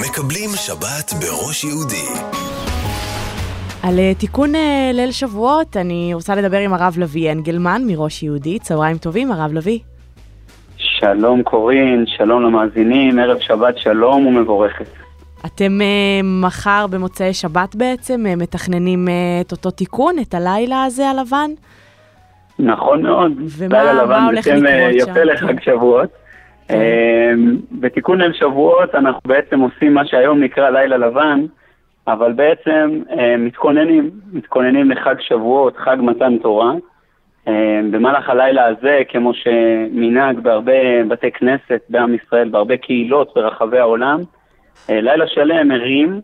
מקבלים שבת בראש יהודי. על אה, תיקון אה, ליל שבועות, אני רוצה לדבר עם הרב לביא אנגלמן מראש יהודי. צהריים טובים, הרב לביא. שלום קורין, שלום למאזינים, ערב שבת שלום ומבורכת. אתם אה, מחר במוצאי שבת בעצם אה, מתכננים אה, את אותו תיקון, את הלילה הזה הלבן? נכון מאוד. ומה- לילה לבן הולך זה שם, אה, לקרות שם? יפה לחג. שבועות. אה, בתיקון ליל שבועות אנחנו בעצם עושים מה שהיום נקרא לילה לבן, אבל בעצם אה, מתכוננים, מתכוננים לחג שבועות, חג מתן תורה. אה, במהלך הלילה הזה, כמו שמנהג בהרבה בתי כנסת בעם ישראל, בהרבה קהילות ברחבי העולם, אה, לילה שלם ערים,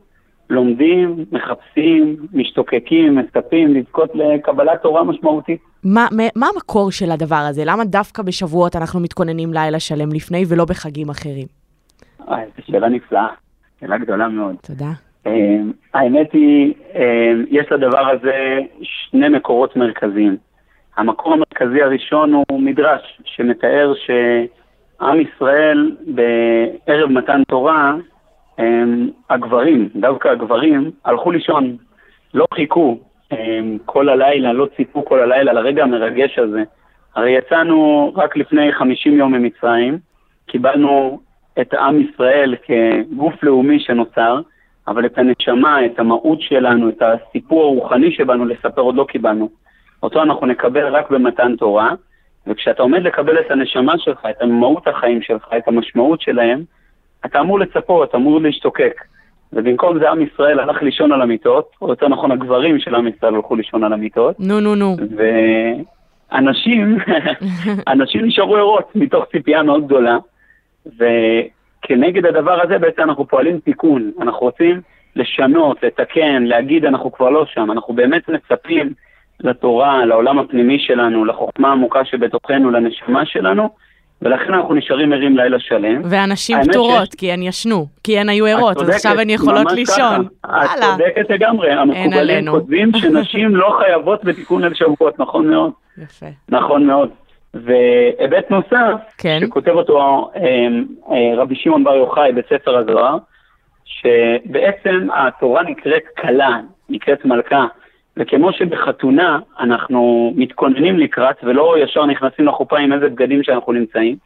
לומדים, מחפשים, משתוקקים, מצפים לזכות לקבלת תורה משמעותית. מה, מה- מה המקור של הדבר הזה? למה דווקא בשבועות אנחנו מתכוננים לילה שלם לפני ולא בחגים אחרים? אה, זו שאלה נפלאה, שאלה גדולה מאוד. תודה. אה, האמת היא, אה, יש לדבר הזה שני מקורות מרכזיים. המקור המרכזי הראשון הוא מדרש, שמתאר שעם ישראל בערב מתן תורה, אה, הגברים, דווקא הגברים, הלכו לישון, לא חיכו כל הלילה, לא ציפו כל הלילה לרגע המרגש הזה. הרי יצאנו רק לפני 50 יום ממצרים, קיבלנו את עם ישראל כגוף לאומי שנוצר, אבל את הנשמה, את המהות שלנו, את הסיפור הרוחני שבאנו לספר עוד לא קיבלנו. אותו אנחנו נקבל רק במתן תורה, וכשאתה עומד לקבל את הנשמה שלך, את מהות החיים שלך, את המשמעות שלהם, אתה אמור לצפות, אמור להשתוקק. ובמקום זה עם ישראל הלך לישון על המיטות, או יותר נכון הגברים של עם ישראל הלכו לישון על המיטות, נו, נו, נו. ואנשים, אנשים נשארו ערות מתוך ציפייה מאוד גדולה, וכנגד הדבר הזה בעצם אנחנו פועלים תיקון. אנחנו רוצים לשנות, לתקן, להגיד אנחנו כבר לא שם, אנחנו באמת מצפים לתורה, לעולם הפנימי שלנו, לחוכמה העמוקה שבתוכנו, לנשמה שלנו, ולכן אנחנו נשארים ערים לילה שלם. והנשים האמת פטורות, שיש- כי הן ישנו, כי הן היו ערות, אז עכשיו הן יכולות לישון. את. צודקת לגמרי, המקובלים. כותבים שנשים לא חייבות בתיקון ליל שבועות, נכון מאוד. יפה. נכון מאוד. והיבט נוסף, כן. שכותב אותו אה, אה, רבי שמעון בר יוחאי בספר הזוהר, שבעצם התורה נקראת כלה, נקראת מלכה, וכמו שבחתונה אנחנו מתכוננים לקראת ולא ישר נכנסים לחופה עם איזה בגדים שאנחנו נמצאים,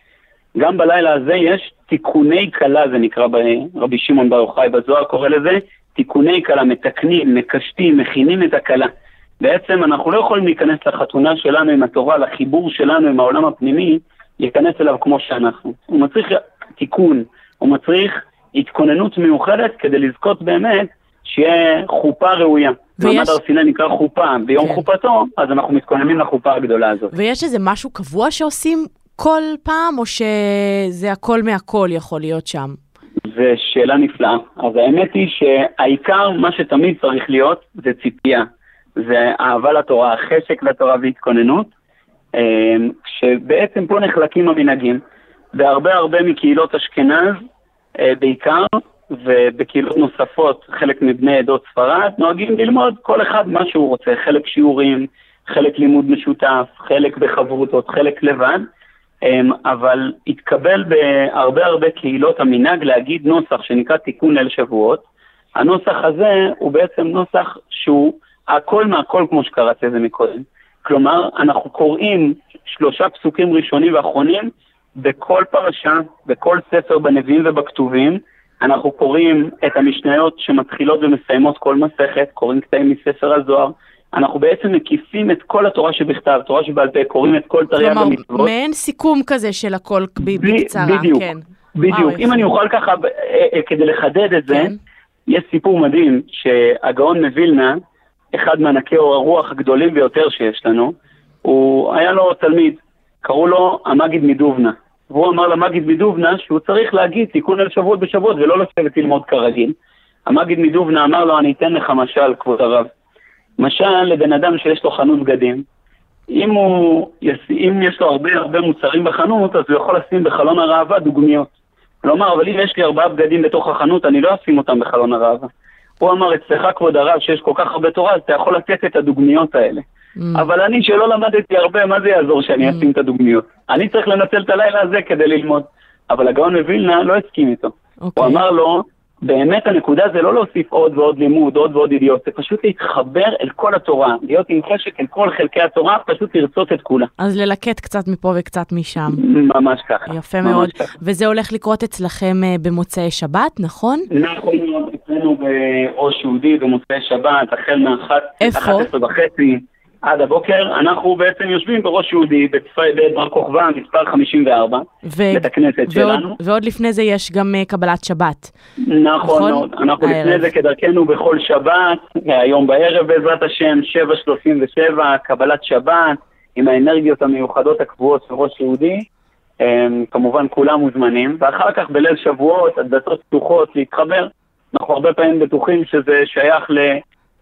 גם בלילה הזה יש תיקוני כלה, זה נקרא ברבי שמעון בר יוחאי בזוהר קורא לזה תיקוני כלה, מתקנים, מקשטים, מכינים את הכלה. בעצם אנחנו לא יכולים להיכנס לחתונה שלנו עם התורה, לחיבור שלנו עם העולם הפנימי, להיכנס אליו כמו שאנחנו. הוא מצריך תיקון, הוא מצריך התכוננות מיוחדת כדי לזכות באמת שיהיה חופה ראויה. ויש- מעמד הר סיני נקרא חופה, ביום כן. חופתו, אז אנחנו מתכוננים לחופה הגדולה הזאת. ויש איזה משהו קבוע שעושים כל פעם, או שזה הכל מהכל יכול להיות שם? זו שאלה נפלאה. אז האמת היא שהעיקר, מה שתמיד צריך להיות, זה ציפייה. זה אהבה לתורה, חשק לתורה והתכוננות, אמ, כשבעצם פה נחלקים המנהגים. בהרבה הרבה מקהילות אשכנז, אה, בעיקר, ובקהילות נוספות, חלק מבני עדות ספרד, נוהגים ללמוד כל אחד מה שהוא רוצה, חלק שיעורים, חלק לימוד משותף, חלק בחברותות, חלק לבד. אמ, אבל התקבל בהרבה הרבה קהילות המנהג להגיד נוסח שנקרא תיקון ליל שבועות. הנוסח הזה הוא בעצם נוסח שהוא הכל מהכל כמו שקראתי לזה מקודם. כלומר, אנחנו קוראים שלושה פסוקים ראשונים ואחרונים בכל פרשה, בכל ספר בנביאים ובכתובים. אנחנו קוראים את המשניות שמתחילות ומסיימות כל מסכת, קוראים קטעים מספר הזוהר. אנחנו בעצם מקיפים את כל התורה שבכתב, תורה שבעל פה, קוראים את כל תרי"ג כלומר, המצוות. מעין סיכום כזה של הכל בקצרה, בדיוק, כן. בדיוק. אם. אני אוכל ככה, אה, אה, כדי לחדד את זה, כן. יש סיפור מדהים שהגאון מווילנה, אחד מענקי אור הרוח הגדולים ביותר שיש לנו, הוא, היה לו תלמיד, קראו לו המגיד מדובנה. והוא אמר למגיד מדובנה שהוא צריך להגיד תיקון על שבועות בשבועות ולא לשבת ללמוד כרגיל. המגיד מדובנה אמר לו, אני אתן לך משל, כבוד הרב. משל לבן אדם שיש לו חנות בגדים, אם, הוא, אם יש לו הרבה הרבה מוצרים בחנות, אז הוא יכול לשים בחלון הראווה דוגמיות. כלומר, אבל אם יש לי ארבעה בגדים בתוך החנות, אני לא אשים אותם בחלון הראווה. הוא אמר, אצלך כבוד הרב, שיש כל כך הרבה תורה, אז אתה יכול לתת את הדוגמיות האלה. Mm. אבל אני שלא למדתי הרבה, מה זה יעזור שאני אשים את הדוגמיות? אני צריך לנצל את הלילה הזה כדי ללמוד. אבל הגאון מווילנה לא הסכים איתו. הוא אוקיי. אמר לו, באמת הנקודה זה לא להוסיף עוד ועוד לימוד, עוד ועוד ידיעות, זה פשוט להתחבר אל כל התורה, להיות עם חשק אל כל חלקי התורה, פשוט לרצות את כולה. אז ללקט קצת מפה וקצת משם. ממש ככה. יפה ממש מאוד. ככה. וזה הולך לקרות אצלכם אה, במוצאי שבת, נכון? נכון מאוד, אצלנו בראש יהודי במוצאי שבת, החל איפה? מ-11 וחצי עד הבוקר, אנחנו בעצם יושבים בראש יהודי בבר כוכבא, מספר 54, ו- בית הכנסת ועוד, שלנו. ועוד לפני זה יש גם אה, קבלת שבת. נכון נכון? מאוד, אנחנו הערב. לפני זה כדרכנו בכל שבת, היום בערב בעזרת השם, 7.37, קבלת שבת, עם האנרגיות המיוחדות הקבועות של ראש יהודי. הם, כמובן כולם מוזמנים, ואחר כך בליל שבועות, הדלתות פתוחות להתחבר. אנחנו הרבה פעמים בטוחים שזה שייך ל,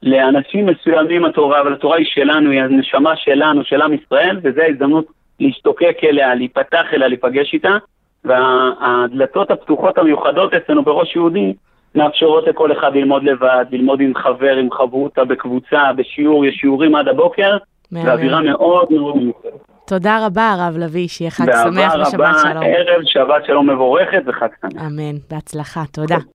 לאנשים מסוימים התורה, אבל התורה היא שלנו, היא הנשמה שלנו, של עם ישראל, וזו ההזדמנות להשתוקק אליה, להיפתח אליה, להיפגש איתה. והדלתות הפתוחות המיוחדות אצלנו בראש יהודי מאפשרות לכל אחד ללמוד לבד, ללמוד עם חבר, עם חברותא, בקבוצה, בשיעור, יש שיעורים עד הבוקר. ואווירה מאוד מאוד מיוחדת. תודה רבה, הרב לביא, שיהיה חג שמח באהבה ושבת רבה, שלום. ערב שבת שלום מבורכת וחג שמח. אמן, בהצלחה, תודה.